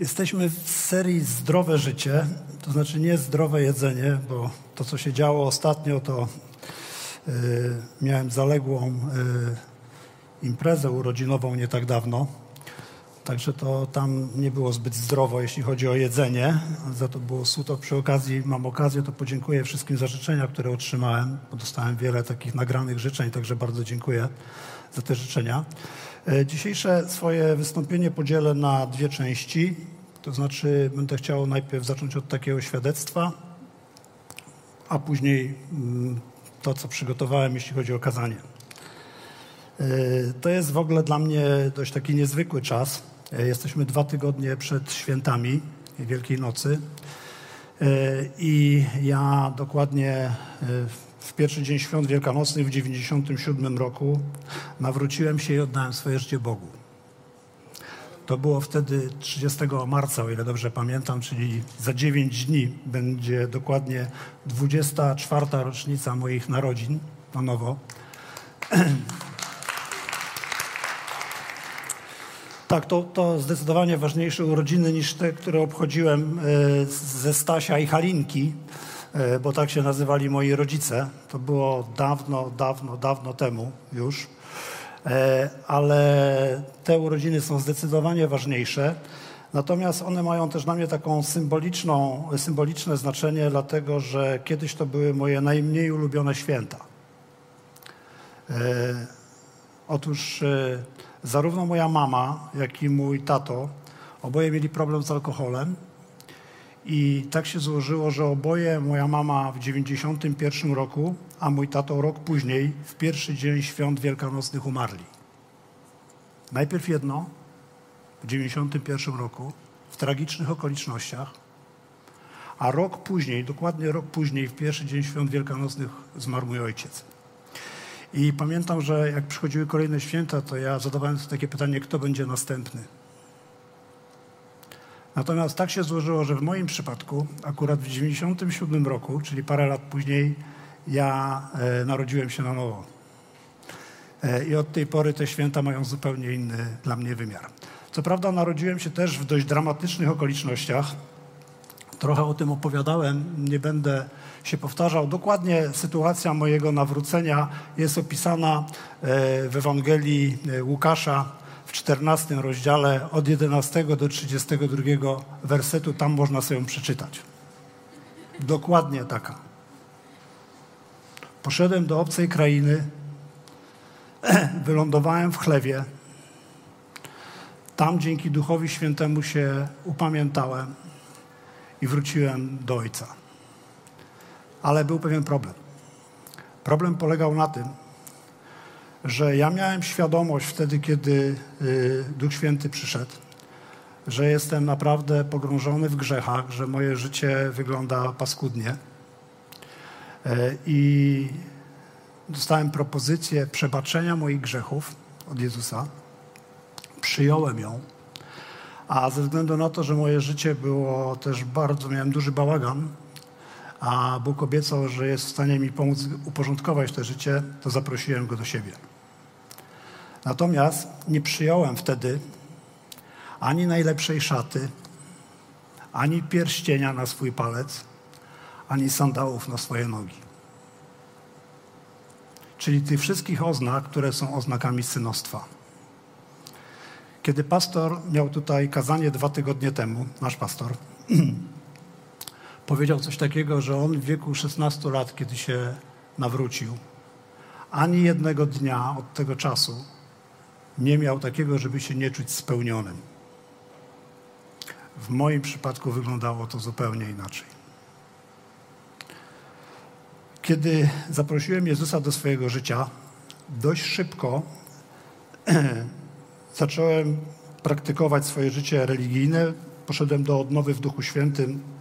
Jesteśmy w serii Zdrowe Życie, to znaczy nie zdrowe jedzenie, bo to, co się działo ostatnio, to yy, miałem zaległą yy, imprezę urodzinową nie tak dawno. Także to tam nie było zbyt zdrowo, jeśli chodzi o jedzenie. Za to było suto. Przy okazji mam okazję, to podziękuję wszystkim za życzenia, które otrzymałem, dostałem wiele takich nagranych życzeń, także bardzo dziękuję za te życzenia. E, dzisiejsze swoje wystąpienie podzielę na dwie części. To znaczy, będę chciał najpierw zacząć od takiego świadectwa, a później mm, to, co przygotowałem, jeśli chodzi o kazanie. E, to jest w ogóle dla mnie dość taki niezwykły czas. E, jesteśmy dwa tygodnie przed świętami Wielkiej Nocy i ja dokładnie w pierwszy dzień świąt wielkanocnych w 97 roku nawróciłem się i oddałem swoje życie Bogu. To było wtedy 30 marca, o ile dobrze pamiętam, czyli za 9 dni będzie dokładnie 24. rocznica moich narodzin na nowo. Tak, to, to zdecydowanie ważniejsze urodziny niż te, które obchodziłem e, ze Stasia i Halinki. E, bo tak się nazywali moi rodzice. To było dawno, dawno, dawno temu już. E, ale te urodziny są zdecydowanie ważniejsze. Natomiast one mają też dla mnie taką symboliczną, symboliczne znaczenie, dlatego że kiedyś to były moje najmniej ulubione święta. E, otóż zarówno moja mama, jak i mój tato oboje mieli problem z alkoholem i tak się złożyło, że oboje, moja mama w 91 roku, a mój tato rok później, w pierwszy dzień świąt wielkanocnych umarli. Najpierw jedno, w 91 roku, w tragicznych okolicznościach, a rok później, dokładnie rok później, w pierwszy dzień świąt wielkanocnych zmarł mój ojciec. I pamiętam, że jak przychodziły kolejne święta, to ja zadawałem sobie takie pytanie, kto będzie następny. Natomiast tak się złożyło, że w moim przypadku, akurat w 1997 roku, czyli parę lat później, ja e, narodziłem się na nowo. E, I od tej pory te święta mają zupełnie inny dla mnie wymiar. Co prawda narodziłem się też w dość dramatycznych okolicznościach. Trochę o tym opowiadałem, nie będę się powtarzał. Dokładnie sytuacja mojego nawrócenia jest opisana e, w Ewangelii e, Łukasza w 14 rozdziale od 11 do 32 wersetu, tam można sobie ją przeczytać. Dokładnie taka. Poszedłem do obcej krainy, wylądowałem w chlewie. Tam dzięki Duchowi Świętemu się upamiętałem i wróciłem do Ojca. Ale był pewien problem. Problem polegał na tym, że ja miałem świadomość wtedy, kiedy y, Duch Święty przyszedł, że jestem naprawdę pogrążony w grzechach, że moje życie wygląda paskudnie. E, I dostałem propozycję przebaczenia moich grzechów od Jezusa. Przyjąłem ją. A ze względu na to, że moje życie było też bardzo, miałem duży bałagan, a Bóg obiecał, że jest w stanie mi pomóc uporządkować to życie, to zaprosiłem go do siebie. Natomiast nie przyjąłem wtedy ani najlepszej szaty, ani pierścienia na swój palec, ani sandałów na swoje nogi. Czyli tych wszystkich oznak, które są oznakami synostwa. Kiedy pastor miał tutaj kazanie dwa tygodnie temu, nasz pastor, powiedział coś takiego, że on w wieku 16 lat, kiedy się nawrócił, ani jednego dnia od tego czasu nie miał takiego, żeby się nie czuć spełnionym. W moim przypadku wyglądało to zupełnie inaczej. Kiedy zaprosiłem Jezusa do swojego życia, dość szybko zacząłem praktykować swoje życie religijne. Poszedłem do odnowy w Duchu Świętym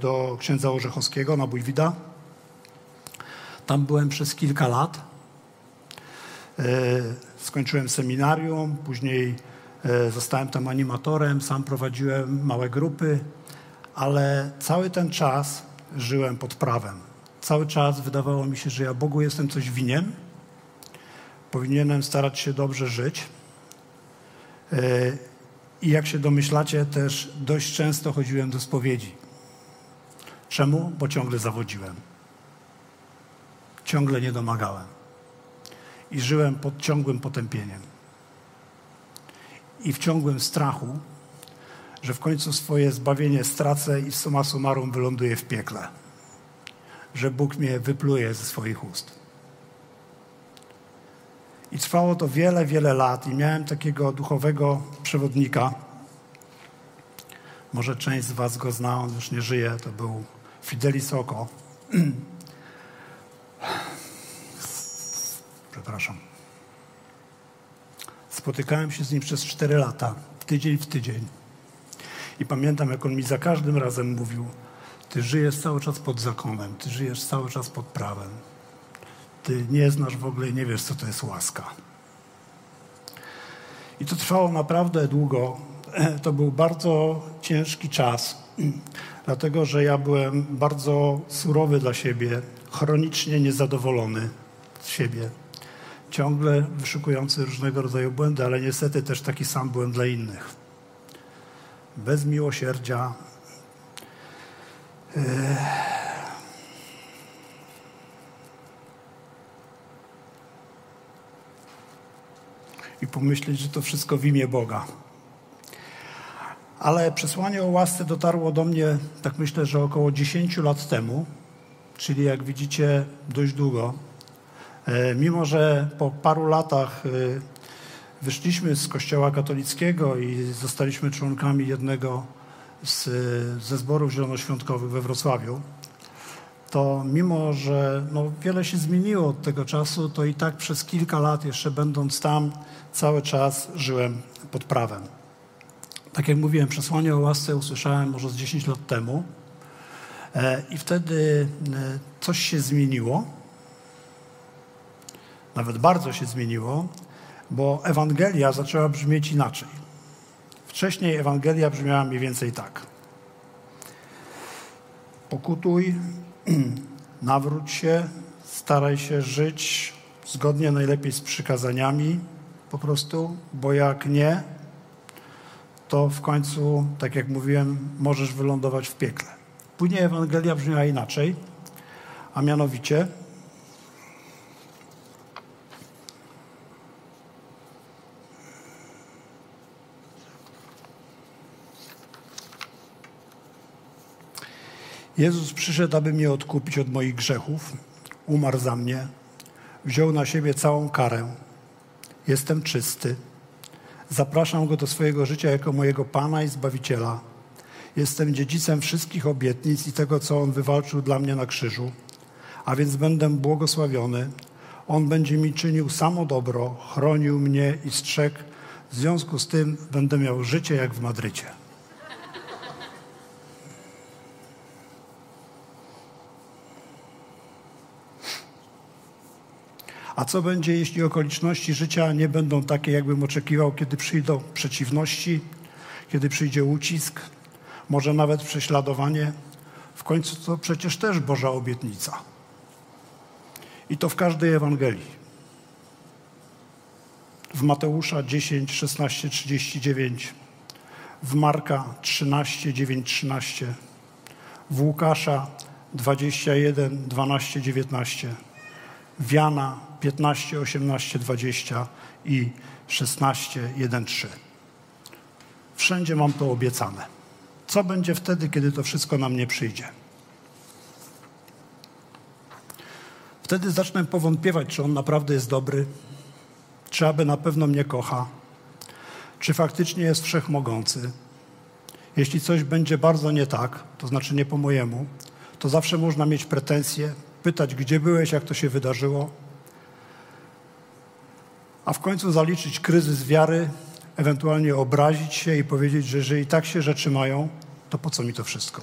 do księdza Orzechowskiego na Bójwida. Tam byłem przez kilka lat. Y, skończyłem seminarium, później e, zostałem tam animatorem, sam prowadziłem małe grupy, ale cały ten czas żyłem pod prawem. Cały czas wydawało mi się, że ja Bogu jestem coś winien, powinienem starać się dobrze żyć. I jak się domyślacie, też dość często chodziłem do spowiedzi. Czemu? Bo ciągle zawodziłem. Ciągle nie domagałem. I żyłem pod ciągłym potępieniem. I w ciągłym strachu, że w końcu swoje zbawienie stracę i summa summarum wyląduję w piekle. Że Bóg mnie wypluje ze swoich ust. I trwało to wiele, wiele lat i miałem takiego duchowego przewodnika. Może część z was go zna, on już nie żyje, to był Fidelis Oko. Przepraszam. Spotykałem się z nim przez cztery lata, tydzień w tydzień. I pamiętam, jak on mi za każdym razem mówił: Ty żyjesz cały czas pod zakonem, ty żyjesz cały czas pod prawem. Ty nie znasz w ogóle i nie wiesz, co to jest łaska. I to trwało naprawdę długo. To był bardzo ciężki czas, dlatego że ja byłem bardzo surowy dla siebie, chronicznie niezadowolony z siebie, ciągle wyszukujący różnego rodzaju błędy, ale niestety też taki sam byłem dla innych. Bez miłosierdzia. I pomyśleć, że to wszystko w imię Boga. Ale przesłanie o łasce dotarło do mnie, tak myślę, że około 10 lat temu, czyli jak widzicie, dość długo. E, mimo, że po paru latach e, wyszliśmy z Kościoła katolickiego i zostaliśmy członkami jednego z, ze zborów zielonoświątkowych we Wrocławiu, to mimo, że no, wiele się zmieniło od tego czasu, to i tak przez kilka lat, jeszcze będąc tam, cały czas żyłem pod prawem. Tak jak mówiłem, przesłanie o łasce usłyszałem może z 10 lat temu e, i wtedy e, coś się zmieniło, nawet bardzo się zmieniło, bo Ewangelia zaczęła brzmieć inaczej. Wcześniej Ewangelia brzmiała mniej więcej tak. Pokutuj, nawróć się, staraj się żyć zgodnie najlepiej z przykazaniami, po prostu, bo jak nie, to w końcu, tak jak mówiłem, możesz wylądować w piekle. Później Ewangelia brzmiała inaczej, a mianowicie Jezus przyszedł, aby mnie odkupić od moich grzechów, umarł za mnie, wziął na siebie całą karę. Jestem czysty. Zapraszam go do swojego życia jako mojego Pana i Zbawiciela. Jestem dziedzicem wszystkich obietnic i tego, co On wywalczył dla mnie na krzyżu. A więc będę błogosławiony. On będzie mi czynił samo dobro, chronił mnie i strzegł. W związku z tym będę miał życie jak w Madrycie. A co będzie, jeśli okoliczności życia nie będą takie, jakbym oczekiwał, kiedy przyjdą przeciwności, kiedy przyjdzie ucisk, może nawet prześladowanie? W końcu to przecież też Boża obietnica. I to w każdej Ewangelii. W Mateusza 10, 16, 39, w Marka 13, 9, 13, w Łukasza 21, 12, 19, w Jana 15, 18, 20 i 16, 1, 3. Wszędzie mam to obiecane. Co będzie wtedy, kiedy to wszystko na mnie przyjdzie? Wtedy zacznę powątpiewać, czy on naprawdę jest dobry, czy aby na pewno mnie kocha, czy faktycznie jest wszechmogący. Jeśli coś będzie bardzo nie tak, to znaczy nie po mojemu, to zawsze można mieć pretensje, pytać, gdzie byłeś, jak to się wydarzyło, a w końcu zaliczyć kryzys wiary, ewentualnie obrazić się i powiedzieć, że jeżeli tak się rzeczy mają, to po co mi to wszystko?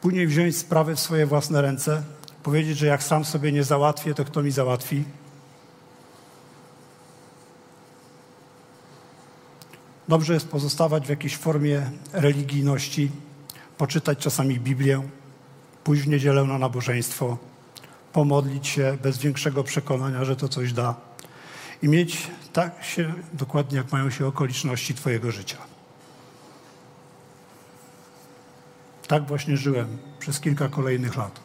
Później wziąć sprawy w swoje własne ręce, powiedzieć, że jak sam sobie nie załatwię, to kto mi załatwi? Dobrze jest pozostawać w jakiejś formie religijności, poczytać czasami Biblię, pójść w niedzielę na nabożeństwo, pomodlić się bez większego przekonania, że to coś da. i mieć tak się dokładnie, jak mają się okoliczności Twojego życia. Tak właśnie żyłem przez kilka kolejnych lat.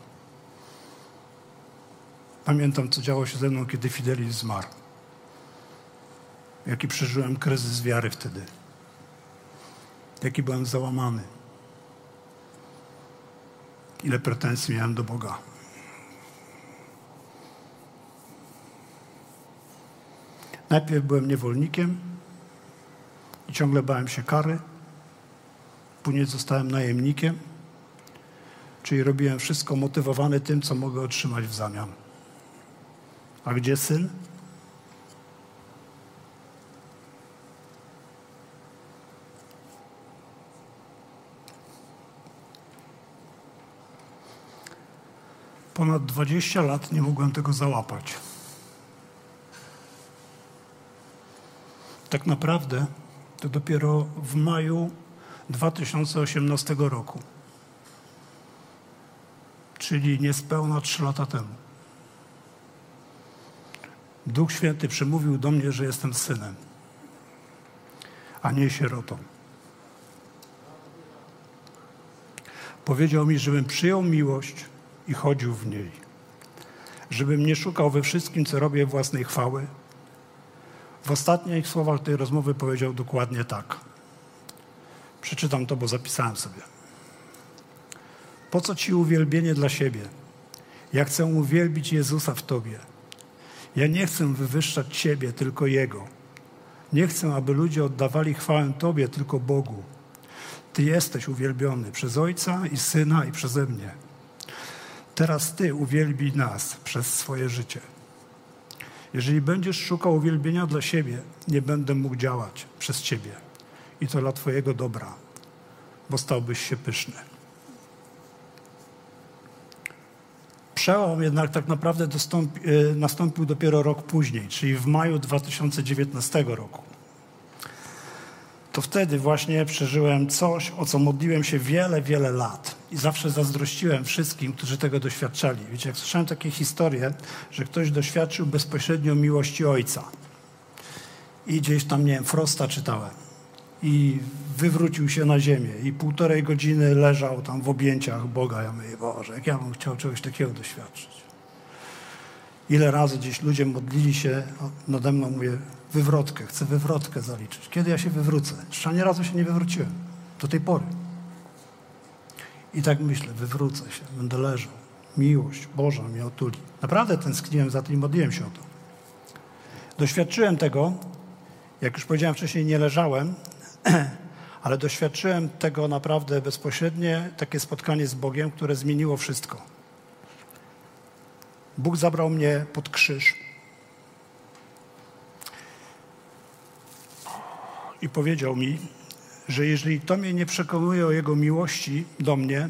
Pamiętam, co działo się ze mną, kiedy Fidelis zmarł. Jaki przeżyłem kryzys wiary wtedy. Jaki byłem załamany. Ile pretensji miałem do Boga. Najpierw byłem niewolnikiem i ciągle bałem się kary. Później zostałem najemnikiem, czyli robiłem wszystko motywowany tym, co mogę otrzymać w zamian. A gdzie syn? Ponad 20 lat nie mogłem tego załapać. Tak naprawdę to dopiero w maju 2018 roku, czyli niespełna 3 lata temu. Duch Święty przemówił do mnie, że jestem synem, a nie sierotą. Powiedział mi, żebym przyjął miłość i chodził w niej, żebym nie szukał we wszystkim, co robię własnej chwały. W ostatnich słowach tej rozmowy powiedział dokładnie tak. Przeczytam to, bo zapisałem sobie. Po co ci uwielbienie dla siebie? Ja chcę uwielbić Jezusa w tobie. Ja nie chcę wywyższać Ciebie, tylko Jego. Nie chcę, aby ludzie oddawali chwałę Tobie, tylko Bogu. Ty jesteś uwielbiony przez Ojca i Syna i przeze mnie. Teraz Ty uwielbij nas przez swoje życie. Jeżeli będziesz szukał uwielbienia dla siebie, nie będę mógł działać przez Ciebie. I to dla Twojego dobra, bo stałbyś się pyszny. Przełom jednak tak naprawdę dostąpi, e, nastąpił dopiero rok później, czyli w maju 2019 roku. To wtedy właśnie przeżyłem coś, o co modliłem się wiele, wiele lat. I zawsze zazdrościłem wszystkim, którzy tego doświadczali. Wiecie, jak słyszałem takie historie, że ktoś doświadczył bezpośrednio miłości Ojca. I gdzieś tam, nie wiem, Frosta czytałem i wywrócił się na ziemię i półtorej godziny leżał tam w objęciach Boga. Ja mówię, Boże, jak ja bym chciał czegoś takiego doświadczyć. Ile razy gdzieś ludzie modlili się nade mną, mówię, wywrotkę, chcę wywrotkę zaliczyć. Kiedy ja się wywrócę? Jeszcze ani razu się nie wywróciłem. Do tej pory. I tak myślę, wywrócę się, będę leżał. Miłość Boża mnie otuli. Naprawdę tęskniłem za tym i modliłem się o to. Doświadczyłem tego, jak już powiedziałem wcześniej, nie leżałem, ale doświadczyłem tego naprawdę bezpośrednie, takie spotkanie z Bogiem, które zmieniło wszystko. Bóg zabrał mnie pod krzyż i powiedział mi, że jeżeli to mnie nie przekonuje o Jego miłości do mnie,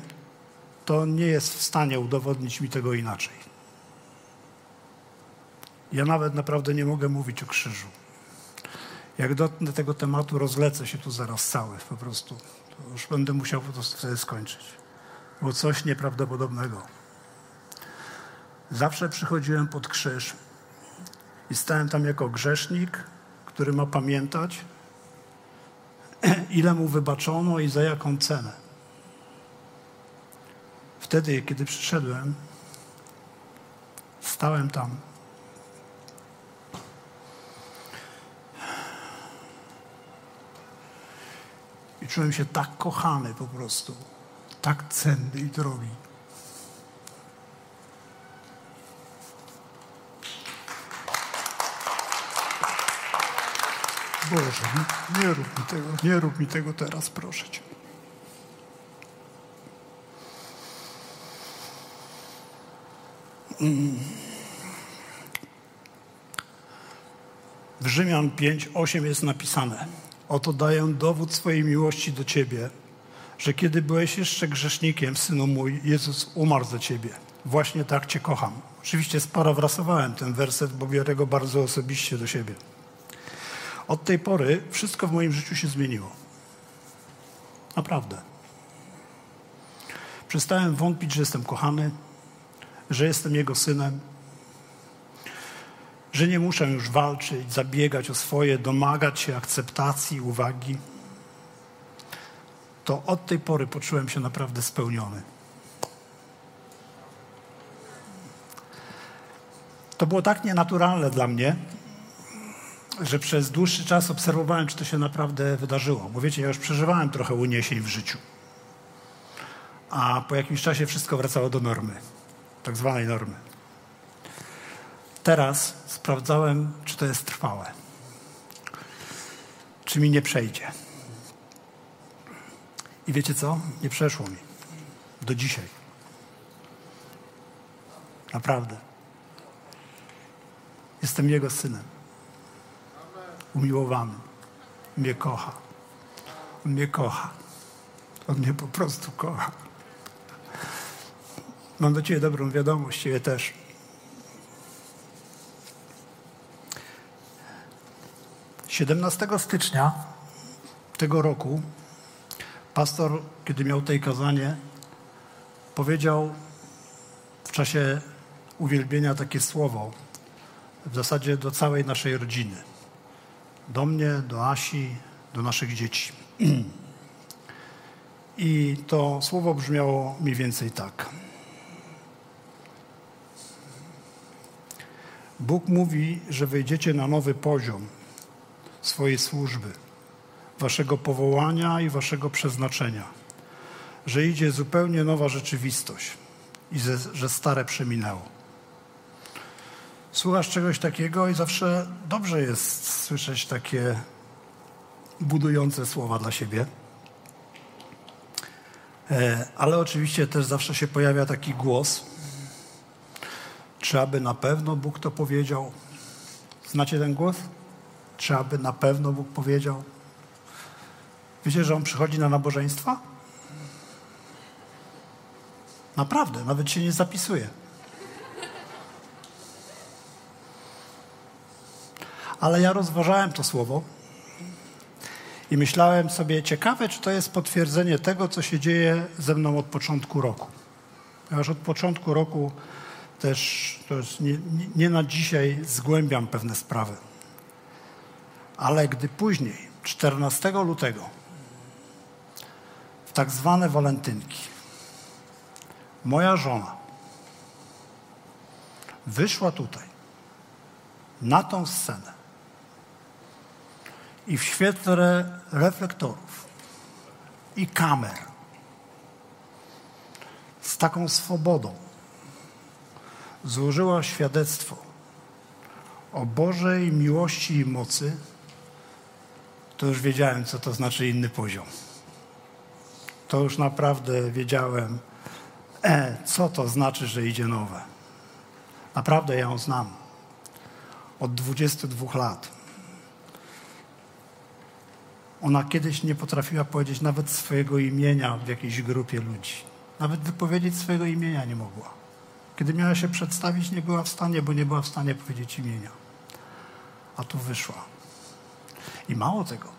to nie jest w stanie udowodnić mi tego inaczej. Ja nawet naprawdę nie mogę mówić o krzyżu. Jak dotknę tego tematu, rozlecę się tu zaraz cały po prostu. To już będę musiał po prostu wtedy skończyć. Było coś nieprawdopodobnego. Zawsze przychodziłem pod krzyż i stałem tam jako grzesznik, który ma pamiętać, ile mu wybaczono i za jaką cenę. Wtedy, kiedy przyszedłem, stałem tam I czułem się tak kochany po prostu, tak cenny i drogi. Boże, nie rób mi tego, nie rób mi tego teraz, proszę Cię. W Rzymian 5, 8 jest napisane Oto daję dowód swojej miłości do Ciebie, że kiedy byłeś jeszcze grzesznikiem, Synu mój, Jezus umarł za Ciebie. Właśnie tak Cię kocham. Oczywiście sparafrasowałem ten werset, bo biorę go bardzo osobiście do siebie. Od tej pory wszystko w moim życiu się zmieniło. Naprawdę. Przestałem wątpić, że jestem kochany, że jestem Jego synem, że nie muszę już walczyć, zabiegać o swoje, domagać się akceptacji, uwagi, to od tej pory poczułem się naprawdę spełniony. To było tak nienaturalne dla mnie, że przez dłuższy czas obserwowałem, czy to się naprawdę wydarzyło. Bo wiecie, ja już przeżywałem trochę uniesień w życiu. A po jakimś czasie wszystko wracało do normy, tak zwanej normy. Teraz sprawdzałem, czy to jest trwałe. Czy mi nie przejdzie. I wiecie co? Nie przeszło mi. Do dzisiaj. Naprawdę. Jestem Jego synem. Umiłowanym. Mnie kocha. On mnie kocha. On mnie po prostu kocha. Mam do Ciebie dobrą wiadomość, Ciebie też. Siedemnastego stycznia tego roku pastor, kiedy miał tej kazanie, powiedział w czasie uwielbienia takie słowo, w zasadzie do całej naszej rodziny. Do mnie, do Asi, do naszych dzieci. I to słowo brzmiało mniej więcej tak. Bóg mówi, że wejdziecie na nowy poziom swojej służby, waszego powołania i waszego przeznaczenia, że idzie zupełnie nowa rzeczywistość i że stare przeminęło. Słuchasz czegoś takiego i zawsze dobrze jest słyszeć takie budujące słowa dla siebie. E, ale oczywiście też zawsze się pojawia taki głos, czy aby na pewno Bóg to powiedział? Znacie ten głos? Czy aby na pewno Bóg powiedział? Wiecie, że on przychodzi na nabożeństwa? Naprawdę, nawet się nie zapisuje. Ale ja rozważałem to słowo i myślałem sobie, ciekawe, czy to jest potwierdzenie tego, co się dzieje ze mną od początku roku. Ponieważ od początku roku też, to jest nie, nie na dzisiaj, zgłębiam pewne sprawy. Ale gdy później, 14 lutego, w tak zwane walentynki, moja żona wyszła tutaj, na tą scenę i w świetle reflektorów i kamer z taką swobodą złożyła świadectwo o Bożej miłości i mocy, to już wiedziałem, co to znaczy inny poziom. To już naprawdę wiedziałem, e, co to znaczy, że idzie nowe. Naprawdę ja ją znam. Od 22 lat. Ona kiedyś nie potrafiła powiedzieć nawet swojego imienia w jakiejś grupie ludzi. Nawet wypowiedzieć swojego imienia nie mogła. Kiedy miała się przedstawić, nie była w stanie, bo nie była w stanie powiedzieć imienia. A tu wyszła. I mało tego.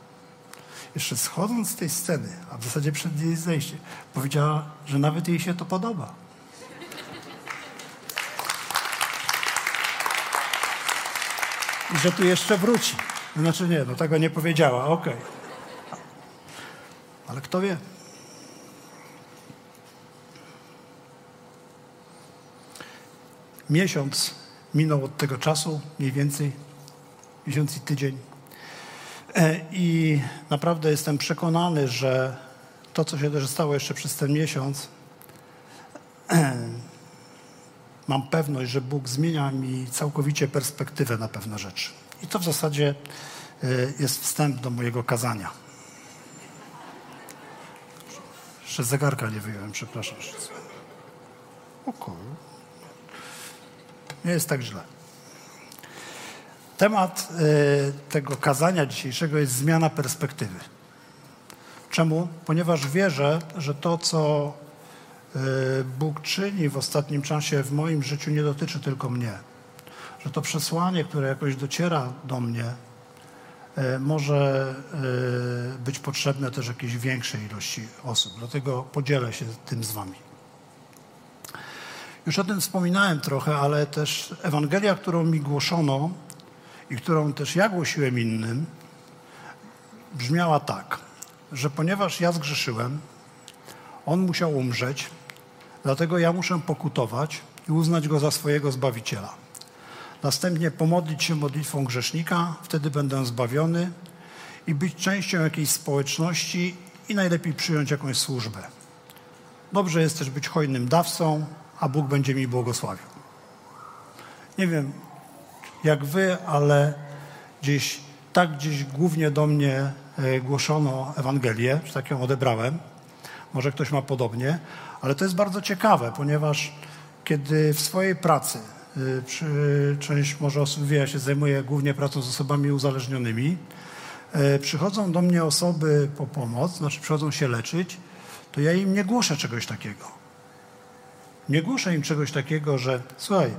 Jeszcze schodząc z tej sceny, a w zasadzie przed jej zejściem, powiedziała, że nawet jej się to podoba. I że tu jeszcze wróci. Znaczy nie, no tego nie powiedziała, okej. Okay. Ale kto wie? Miesiąc minął od tego czasu, mniej więcej miesiąc i tydzień. E, I naprawdę jestem przekonany, że to, co się też stało jeszcze przez ten miesiąc, mam pewność, że Bóg zmienia mi całkowicie perspektywę na pewne rzeczy. I to w zasadzie e, jest wstęp do mojego kazania. Jeszcze zegarka nie wyjąłem, przepraszam. Okej. Nie jest tak źle. Temat y, tego kazania dzisiejszego jest zmiana perspektywy. Czemu? Ponieważ wierzę, że to, co y, Bóg czyni w ostatnim czasie w moim życiu, nie dotyczy tylko mnie. Że to przesłanie, które jakoś dociera do mnie, może być potrzebne też jakiejś większej ilości osób. Dlatego podzielę się tym z Wami. Już o tym wspominałem trochę, ale też Ewangelia, którą mi głoszono i którą też ja głosiłem innym, brzmiała tak, że ponieważ ja zgrzeszyłem, on musiał umrzeć, dlatego ja muszę pokutować i uznać go za swojego zbawiciela. Następnie pomodlić się modlitwą grzesznika, wtedy będę zbawiony i być częścią jakiejś społeczności i najlepiej przyjąć jakąś służbę. Dobrze jest też być hojnym dawcą, a Bóg będzie mi błogosławił. Nie wiem jak wy, ale gdzieś tak gdzieś głównie do mnie e, głoszono Ewangelię, że tak ją odebrałem. Może ktoś ma podobnie, ale to jest bardzo ciekawe, ponieważ kiedy w swojej pracy, część może osób wie, ja się zajmuję głównie pracą z osobami uzależnionymi, e, przychodzą do mnie osoby po pomoc, znaczy przychodzą się leczyć, to ja im nie głoszę czegoś takiego. Nie głoszę im czegoś takiego, że słuchaj,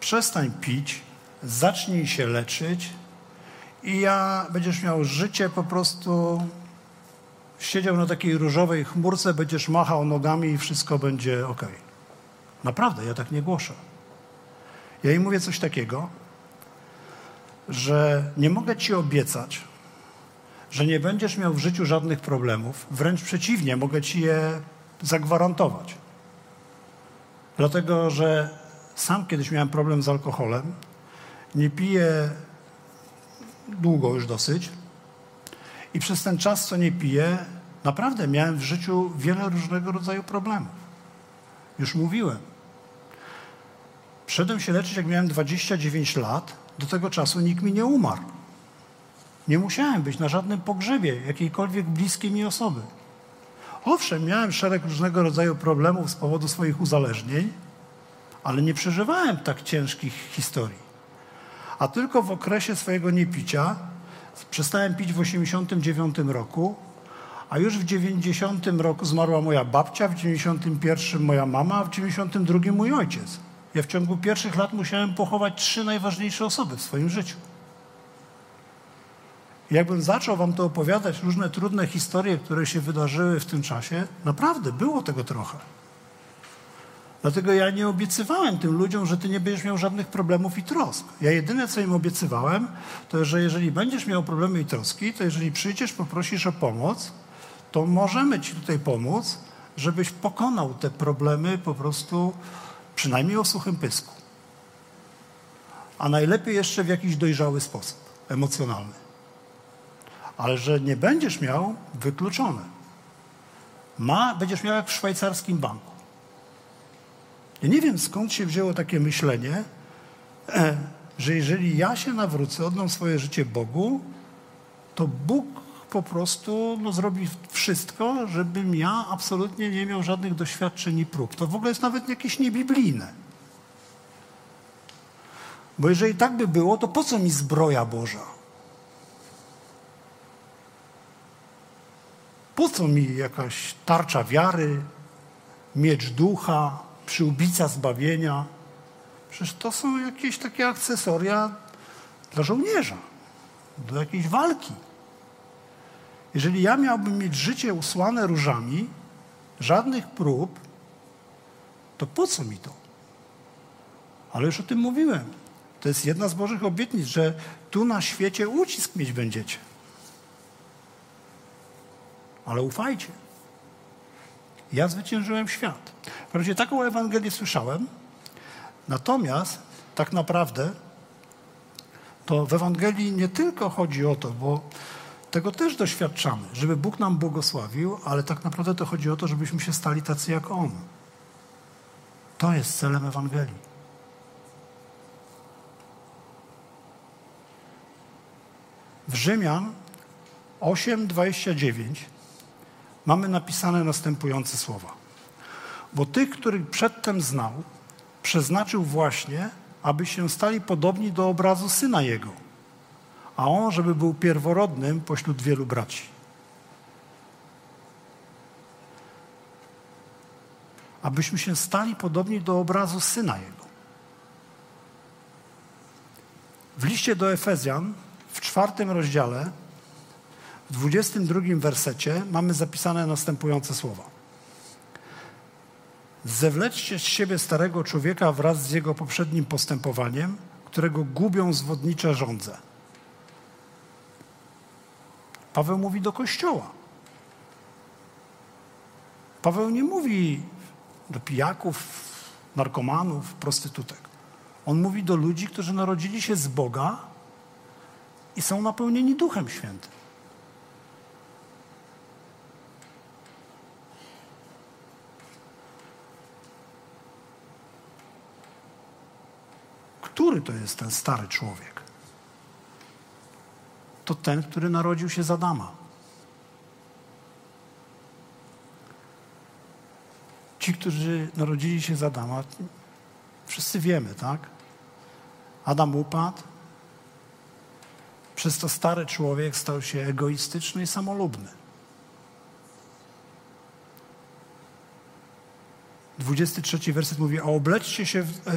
przestań pić, zacznij się leczyć i ja będziesz miał życie po prostu siedział na takiej różowej chmurce, będziesz machał nogami i wszystko będzie ok. Naprawdę, ja tak nie głoszę. Ja im mówię coś takiego, że nie mogę ci obiecać, że nie będziesz miał w życiu żadnych problemów. Wręcz przeciwnie, mogę ci je zagwarantować. Dlatego, że sam kiedyś miałem problem z alkoholem. Nie piję długo już dosyć. I przez ten czas, co nie piję, naprawdę miałem w życiu wiele różnego rodzaju problemów. Już mówiłem. Wszedłem się leczyć, jak miałem 29 lat. Do tego czasu nikt mi nie umarł. Nie musiałem być na żadnym pogrzebie jakiejkolwiek bliskiej mi osoby. Owszem, miałem szereg różnego rodzaju problemów z powodu swoich uzależnień, ale nie przeżywałem tak ciężkich historii. A tylko w okresie swojego niepicia przestałem pić w 89 roku, a już w 90 roku zmarła moja babcia, w 91 moja mama, a w 92 mój ojciec. Ja w ciągu pierwszych lat musiałem pochować trzy najważniejsze osoby w swoim życiu. Jakbym zaczął wam to opowiadać, różne trudne historie, które się wydarzyły w tym czasie, naprawdę było tego trochę. Dlatego ja nie obiecywałem tym ludziom, że ty nie będziesz miał żadnych problemów i trosk. Ja jedyne, co im obiecywałem, to że jeżeli będziesz miał problemy i troski, to jeżeli przyjdziesz, poprosisz o pomoc, to możemy ci tutaj pomóc, żebyś pokonał te problemy po prostu przynajmniej o suchym pysku. A najlepiej jeszcze w jakiś dojrzały sposób, emocjonalny ale że nie będziesz miał wykluczone. Ma, będziesz miał jak w szwajcarskim banku. Ja nie wiem skąd się wzięło takie myślenie, że jeżeli ja się nawrócę, oddam swoje życie Bogu, to Bóg po prostu no, zrobi wszystko, żebym ja absolutnie nie miał żadnych doświadczeń i prób. To w ogóle jest nawet jakieś niebiblijne. Bo jeżeli tak by było, to po co mi zbroja Boża? Po co mi jakaś tarcza wiary, miecz ducha, przyłbica zbawienia? Przecież to są jakieś takie akcesoria dla żołnierza, do jakiejś walki. Jeżeli ja miałbym mieć życie usłane różami, żadnych prób, to po co mi to? Ale już o tym mówiłem. To jest jedna z Bożych obietnic, że tu na świecie ucisk mieć będziecie ale ufajcie. Ja zwyciężyłem świat. Wprawdzie taką Ewangelię słyszałem, natomiast tak naprawdę to w Ewangelii nie tylko chodzi o to, bo tego też doświadczamy, żeby Bóg nam błogosławił, ale tak naprawdę to chodzi o to, żebyśmy się stali tacy jak On. To jest celem Ewangelii. W Rzymian 8:29 mamy napisane następujące słowa. Bo tych, których przedtem znał, przeznaczył właśnie, aby się stali podobni do obrazu Syna Jego, a On, żeby był pierworodnym pośród wielu braci. Abyśmy się stali podobni do obrazu Syna Jego. W liście do Efezjan w czwartym rozdziale w 22 wersecie mamy zapisane następujące słowa. Zewleczcie z siebie starego człowieka wraz z jego poprzednim postępowaniem, którego gubią zwodnicze żądze. Paweł mówi do kościoła. Paweł nie mówi do pijaków, narkomanów, prostytutek. On mówi do ludzi, którzy narodzili się z Boga i są napełnieni Duchem Świętym. Który to jest ten stary człowiek? To ten, który narodził się z Adama. Ci, którzy narodzili się z Adama, wszyscy wiemy, tak? Adam upadł, przez to stary człowiek stał się egoistyczny i samolubny. 23 werset mówi, a obleczcie się w, e, e,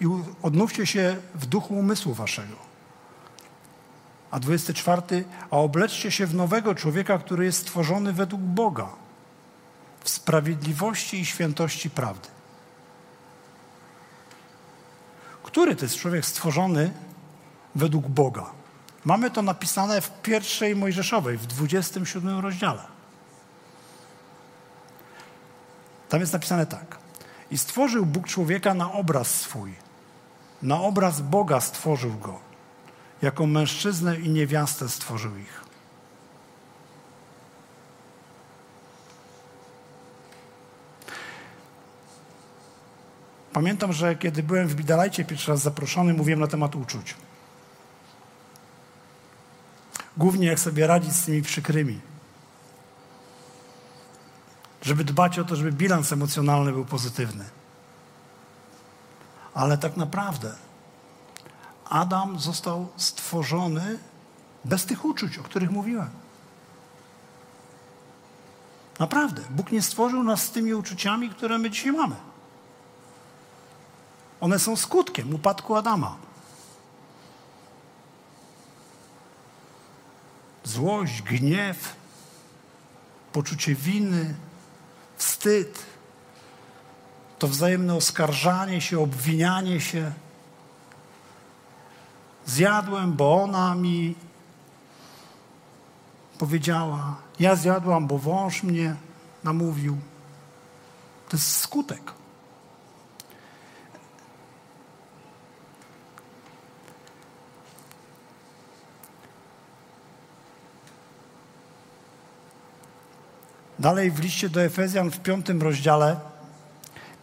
i odnówcie się w duchu umysłu waszego. A 24, a obleczcie się w nowego człowieka, który jest stworzony według Boga, w sprawiedliwości i świętości prawdy. Który to jest człowiek stworzony według Boga? Mamy to napisane w pierwszej Mojżeszowej, w 27 rozdziale. Tam jest napisane tak. I stworzył Bóg człowieka na obraz swój. Na obraz Boga stworzył go. Jako mężczyznę i niewiastę stworzył ich. Pamiętam, że kiedy byłem w Bidalajcie pierwszy raz zaproszony, mówiłem na temat uczuć. Głównie jak sobie radzić z tymi przykrymi żeby dbać o to, żeby bilans emocjonalny był pozytywny. Ale tak naprawdę Adam został stworzony bez tych uczuć, o których mówiłem. Naprawdę. Bóg nie stworzył nas z tymi uczuciami, które my dzisiaj mamy. One są skutkiem upadku Adama. Złość, gniew, poczucie winy, wstyd, to wzajemne oskarżanie się, obwinianie się. Zjadłem, bo ona mi powiedziała. Ja zjadłam, bo wąż mnie namówił. To jest skutek. Dalej w liście do Efezjan w piątym rozdziale,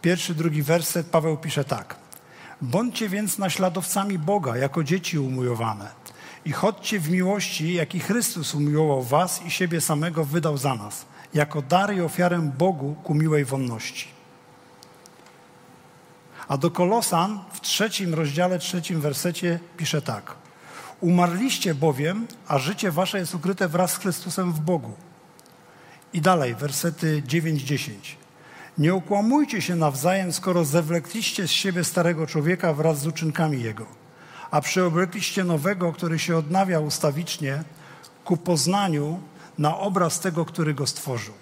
pierwszy, drugi werset, Paweł pisze tak. Bądźcie więc naśladowcami Boga jako dzieci umiłowane i chodźcie w miłości, jaki Chrystus umiłował was i siebie samego wydał za nas, jako dar i ofiarę Bogu ku miłej wonności. A do Kolosan w trzecim rozdziale, trzecim wersecie pisze tak. Umarliście bowiem, a życie wasze jest ukryte wraz z Chrystusem w Bogu. I dalej, wersety 9-10. Nie okłamujcie się nawzajem, skoro zewlekliście z siebie starego człowieka wraz z uczynkami jego, a przyoblekliście nowego, który się odnawia ustawicznie ku poznaniu na obraz tego, który go stworzył.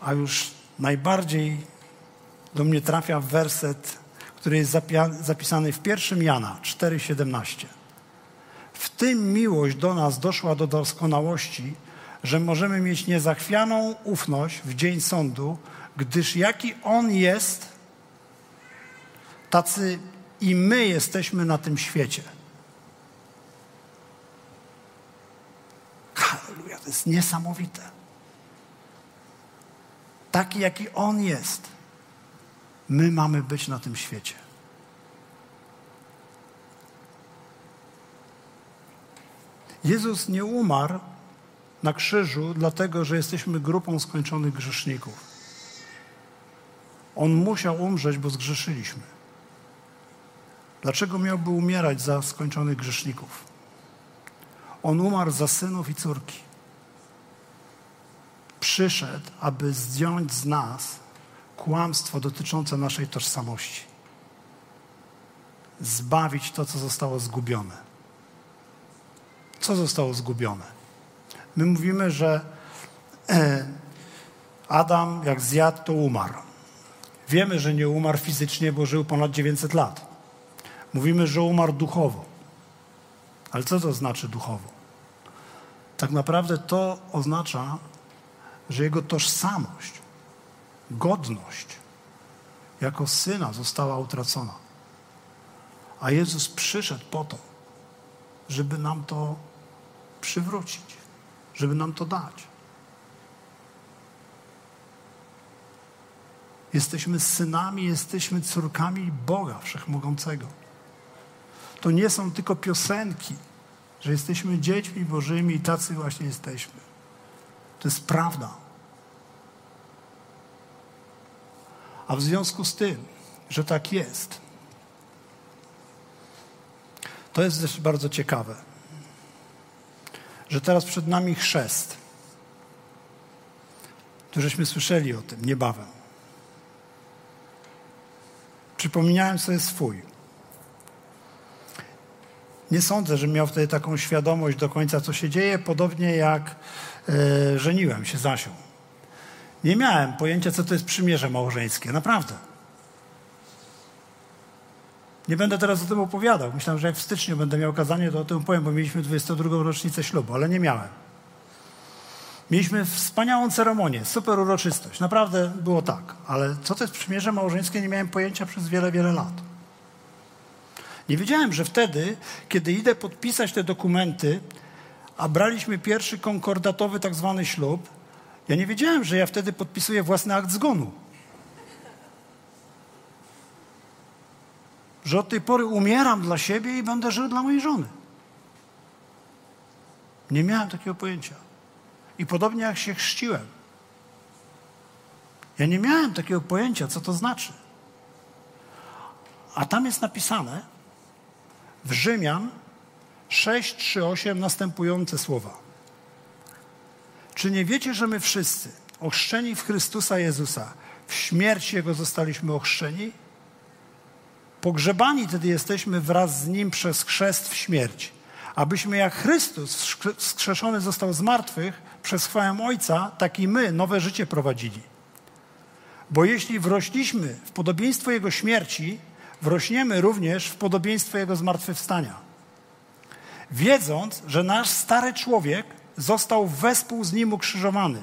A już najbardziej do mnie trafia werset, który jest zapisany w pierwszym Jana 4,17. W tym miłość do nas doszła do doskonałości, że możemy mieć niezachwianą ufność w dzień sądu, gdyż jaki On jest, tacy i my jesteśmy na tym świecie. Halleluja, to jest niesamowite. Taki, jaki On jest, my mamy być na tym świecie. Jezus nie umarł na krzyżu, dlatego że jesteśmy grupą skończonych grzeszników. On musiał umrzeć, bo zgrzeszyliśmy. Dlaczego miałby umierać za skończonych grzeszników? On umarł za synów i córki. Przyszedł, aby zdjąć z nas kłamstwo dotyczące naszej tożsamości. Zbawić to, co zostało zgubione. Co zostało zgubione? My mówimy, że e, Adam, jak zjadł, to umarł. Wiemy, że nie umarł fizycznie, bo żył ponad 900 lat. Mówimy, że umarł duchowo. Ale co to znaczy duchowo? Tak naprawdę to oznacza, że jego tożsamość, godność jako syna została utracona. A Jezus przyszedł po to, żeby nam to przywrócić, żeby nam to dać. Jesteśmy synami, jesteśmy córkami Boga Wszechmogącego. To nie są tylko piosenki, że jesteśmy dziećmi Bożymi i tacy właśnie jesteśmy. To jest prawda. A w związku z tym, że tak jest, to jest też bardzo ciekawe, że teraz przed nami chrzest. Tu żeśmy słyszeli o tym niebawem. Przypomniałem sobie swój. Nie sądzę, że miał wtedy taką świadomość do końca, co się dzieje, podobnie jak e, żeniłem się z Asią. Nie miałem pojęcia, co to jest przymierze małżeńskie. Naprawdę. Nie będę teraz o tym opowiadał. Myślałem, że jak w styczniu będę miał kazanie, to o tym powiem, bo mieliśmy 22. rocznicę ślubu, ale nie miałem. Mieliśmy wspaniałą ceremonię, super uroczystość. Naprawdę było tak. Ale co to jest przymierze małżeńskie, nie miałem pojęcia przez wiele, wiele lat. Nie wiedziałem, że wtedy, kiedy idę podpisać te dokumenty, a braliśmy pierwszy konkordatowy tak zwany ślub, ja nie wiedziałem, że ja wtedy podpisuję własny akt zgonu. Że od tej pory umieram dla siebie i będę żył dla mojej żony. Nie miałem takiego pojęcia. I podobnie jak się chrzciłem. Ja nie miałem takiego pojęcia, co to znaczy. A tam jest napisane w Rzymian 6:3-8 następujące słowa. Czy nie wiecie, że my wszyscy, ochrzczeni w Chrystusa Jezusa, w śmierć Jego zostaliśmy ochrzczeni? Pogrzebani tedy jesteśmy wraz z Nim przez chrzest w śmierć, abyśmy jak Chrystus wskrzeszony został z martwych przez chwałę Ojca, tak i my nowe życie prowadzili. Bo jeśli wrośliśmy w podobieństwo Jego śmierci, wrośniemy również w podobieństwo Jego zmartwychwstania. Wiedząc, że nasz stary człowiek został wespół z Nim ukrzyżowany,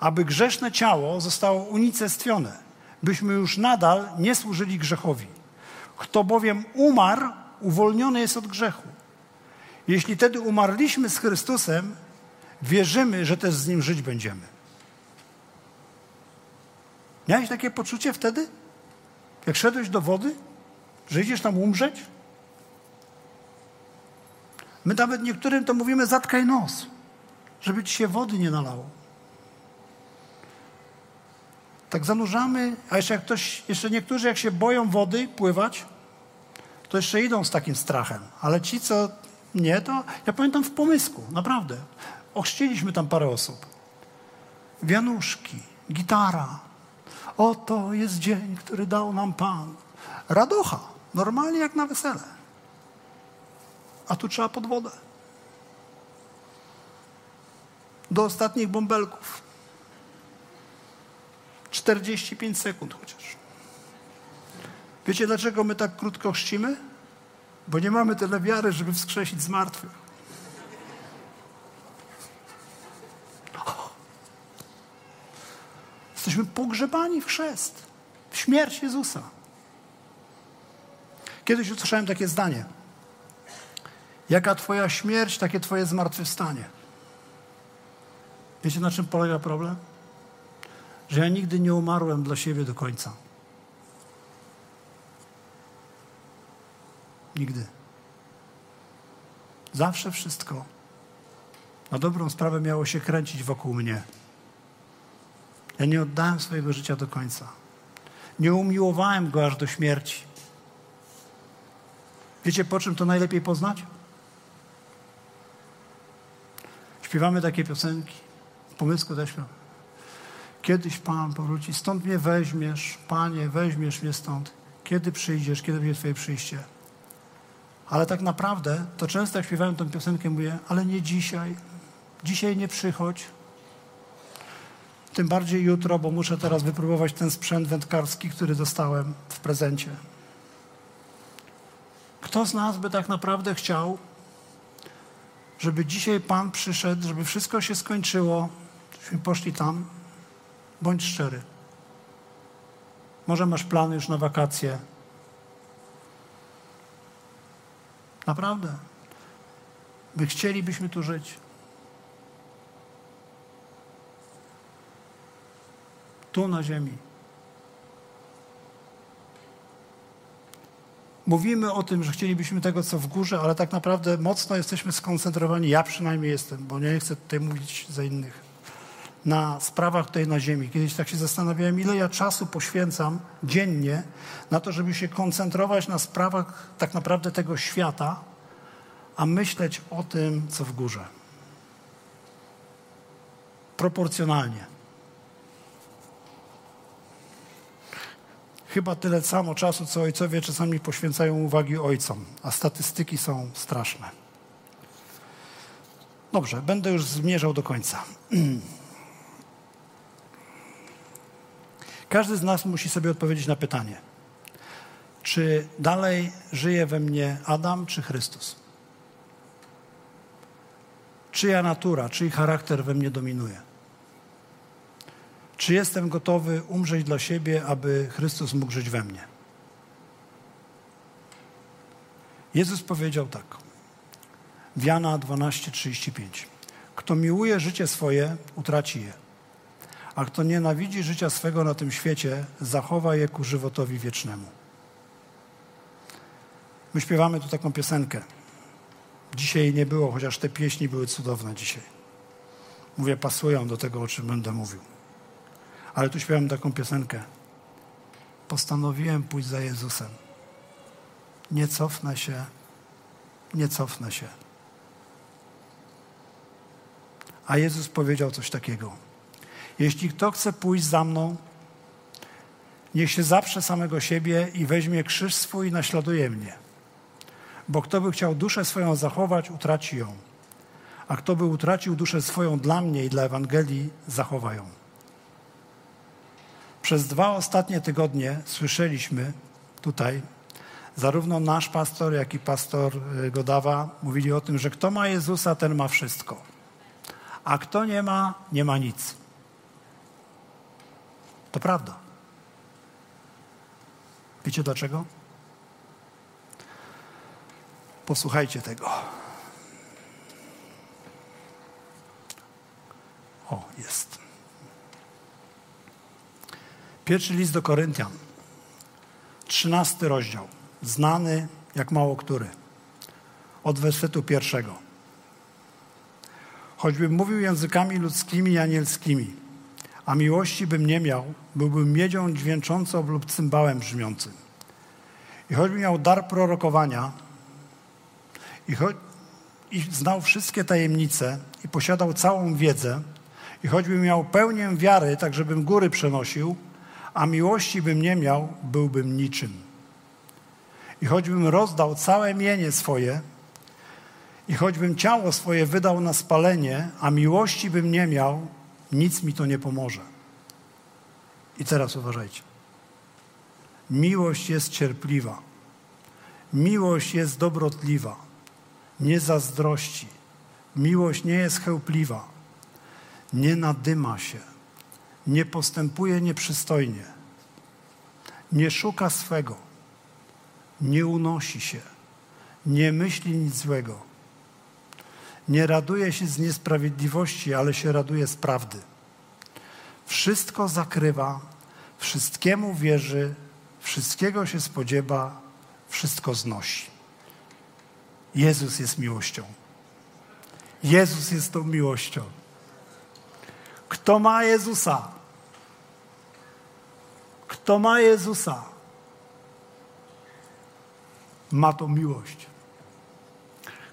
aby grzeszne ciało zostało unicestwione, byśmy już nadal nie służyli grzechowi. Kto bowiem umarł, uwolniony jest od grzechu. Jeśli tedy umarliśmy z Chrystusem, wierzymy, że też z Nim żyć będziemy. Miałeś takie poczucie wtedy, jak szedłeś do wody, że idziesz tam umrzeć? My nawet niektórym to mówimy zatkaj nos, żeby ci się wody nie nalało. Tak zanurzamy, a jeszcze jak ktoś, jeszcze niektórzy jak się boją wody pływać, to jeszcze idą z takim strachem. Ale ci, co nie, to ja pamiętam w pomysku, naprawdę. Ochrzciliśmy tam parę osób. Wianuszki, gitara. Oto jest dzień, który dał nam Pan. Radocha, normalnie jak na wesele a tu trzeba pod wodę. Do ostatnich bąbelków. 45 sekund chociaż. Wiecie, dlaczego my tak krótko chrzcimy? Bo nie mamy tyle wiary, żeby wskrzesić z martwych. Jesteśmy pogrzebani w chrzest, w śmierć Jezusa. Kiedyś usłyszałem takie zdanie – Jaka Twoja śmierć, takie Twoje zmartwychwstanie. Wiecie, na czym polega problem? Że ja nigdy nie umarłem dla siebie do końca. Nigdy. Zawsze wszystko na dobrą sprawę miało się kręcić wokół mnie. Ja nie oddałem swojego życia do końca. Nie umiłowałem go aż do śmierci. Wiecie, po czym to najlepiej poznać? Śpiewamy takie piosenki. Pomysku też. Kiedyś Pan powróci, stąd mnie weźmiesz, Panie, weźmiesz mnie stąd. Kiedy przyjdziesz, kiedy będzie Twoje przyjście? Ale tak naprawdę, to często jak śpiewałem tę piosenkę, mówię, ale nie dzisiaj. Dzisiaj nie przychodź. Tym bardziej jutro, bo muszę teraz wypróbować ten sprzęt wędkarski, który dostałem w prezencie. Kto z nas by tak naprawdę chciał, żeby dzisiaj Pan przyszedł, żeby wszystko się skończyło, żebyśmy poszli tam? Bądź szczery. Może masz plany już na wakacje. Naprawdę. My chcielibyśmy tu żyć. Tu na ziemi. Mówimy o tym, że chcielibyśmy tego, co w górze, ale tak naprawdę mocno jesteśmy skoncentrowani, ja przynajmniej jestem, bo nie chcę tutaj mówić za innych, na sprawach tutaj na ziemi. Kiedyś tak się zastanawiałem, ile ja czasu poświęcam dziennie na to, żeby się koncentrować na sprawach tak naprawdę tego świata, a myśleć o tym, co w górze. Proporcjonalnie. Chyba tyle samo czasu, co ojcowie czasami poświęcają uwagi ojcom, a statystyki są straszne. Dobrze, będę już zmierzał do końca. Każdy z nas musi sobie odpowiedzieć na pytanie, czy dalej żyje we mnie Adam czy Chrystus? Czyja natura, czyj charakter we mnie dominuje? Czy jestem gotowy umrzeć dla siebie, aby Chrystus mógł żyć we mnie? Jezus powiedział tak. W Jana 12:35. Kto miłuje życie swoje, utraci je. A kto nienawidzi życia swego na tym świecie, zachowa je ku żywotowi wiecznemu. My śpiewamy tu taką piosenkę. Dzisiaj nie było, chociaż te pieśni były cudowne dzisiaj. Mówię, pasują do tego, o czym będę mówił. Ale tu śpiewam taką piosenkę. Postanowiłem pójść za Jezusem. Nie cofnę się, nie cofnę się. A Jezus powiedział coś takiego. Jeśli kto chce pójść za mną, niech się zaprze samego siebie i weźmie krzyż swój i naśladuje mnie. Bo kto by chciał duszę swoją zachować, utraci ją. A kto by utracił duszę swoją dla mnie i dla Ewangelii, zachowa ją. Przez dwa ostatnie tygodnie słyszeliśmy tutaj, zarówno nasz pastor, jak i pastor y, Godawa mówili o tym, że kto ma Jezusa, ten ma wszystko. A kto nie ma, nie ma nic. To prawda. Wiecie dlaczego? Posłuchajcie tego. O, jest. Pierwszy list do Koryntian, trzynasty rozdział, znany jak mało który, od wersetu pierwszego. Choćbym mówił językami ludzkimi i anielskimi, a miłości bym nie miał, byłbym miedzią dźwięczącą lub cymbałem brzmiącym. I choćbym miał dar prorokowania i, cho- i znał wszystkie tajemnice i posiadał całą wiedzę, i choćbym miał pełnię wiary, tak żebym góry przenosił, a miłości bym nie miał, byłbym niczym. I choćbym rozdał całe mienie swoje, i choćbym ciało swoje wydał na spalenie, a miłości bym nie miał, nic mi to nie pomoże. I teraz uważajcie. Miłość jest cierpliwa. Miłość jest dobrotliwa. Nie zazdrości. Miłość nie jest chełpliwa. Nie nadyma się nie postępuje nieprzystojnie, nie szuka swego, nie unosi się, nie myśli nic złego, nie raduje się z niesprawiedliwości, ale się raduje z prawdy. Wszystko zakrywa, wszystkiemu wierzy, wszystkiego się spodziewa, wszystko znosi. Jezus jest miłością. Jezus jest tą miłością. Kto ma Jezusa? Kto ma Jezusa? Ma tą miłość.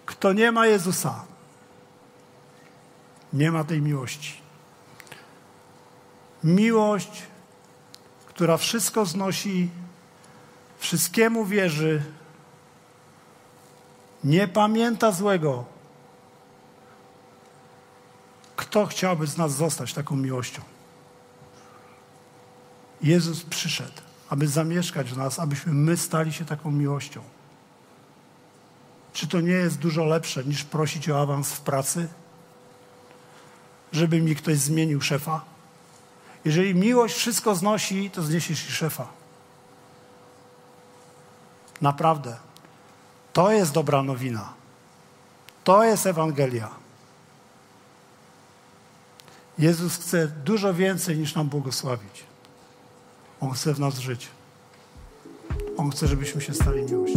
Kto nie ma Jezusa, nie ma tej miłości. Miłość, która wszystko znosi, wszystkiemu wierzy, nie pamięta złego, kto chciałby z nas zostać taką miłością? Jezus przyszedł, aby zamieszkać w nas, abyśmy my stali się taką miłością. Czy to nie jest dużo lepsze niż prosić o awans w pracy? Żeby mi ktoś zmienił szefa? Jeżeli miłość wszystko znosi, to zniesiesz i szefa. Naprawdę. To jest dobra nowina. To jest Ewangelia. Jezus chce dużo więcej niż nam błogosławić. On chce w nas żyć. On chce, żebyśmy się stali miłością.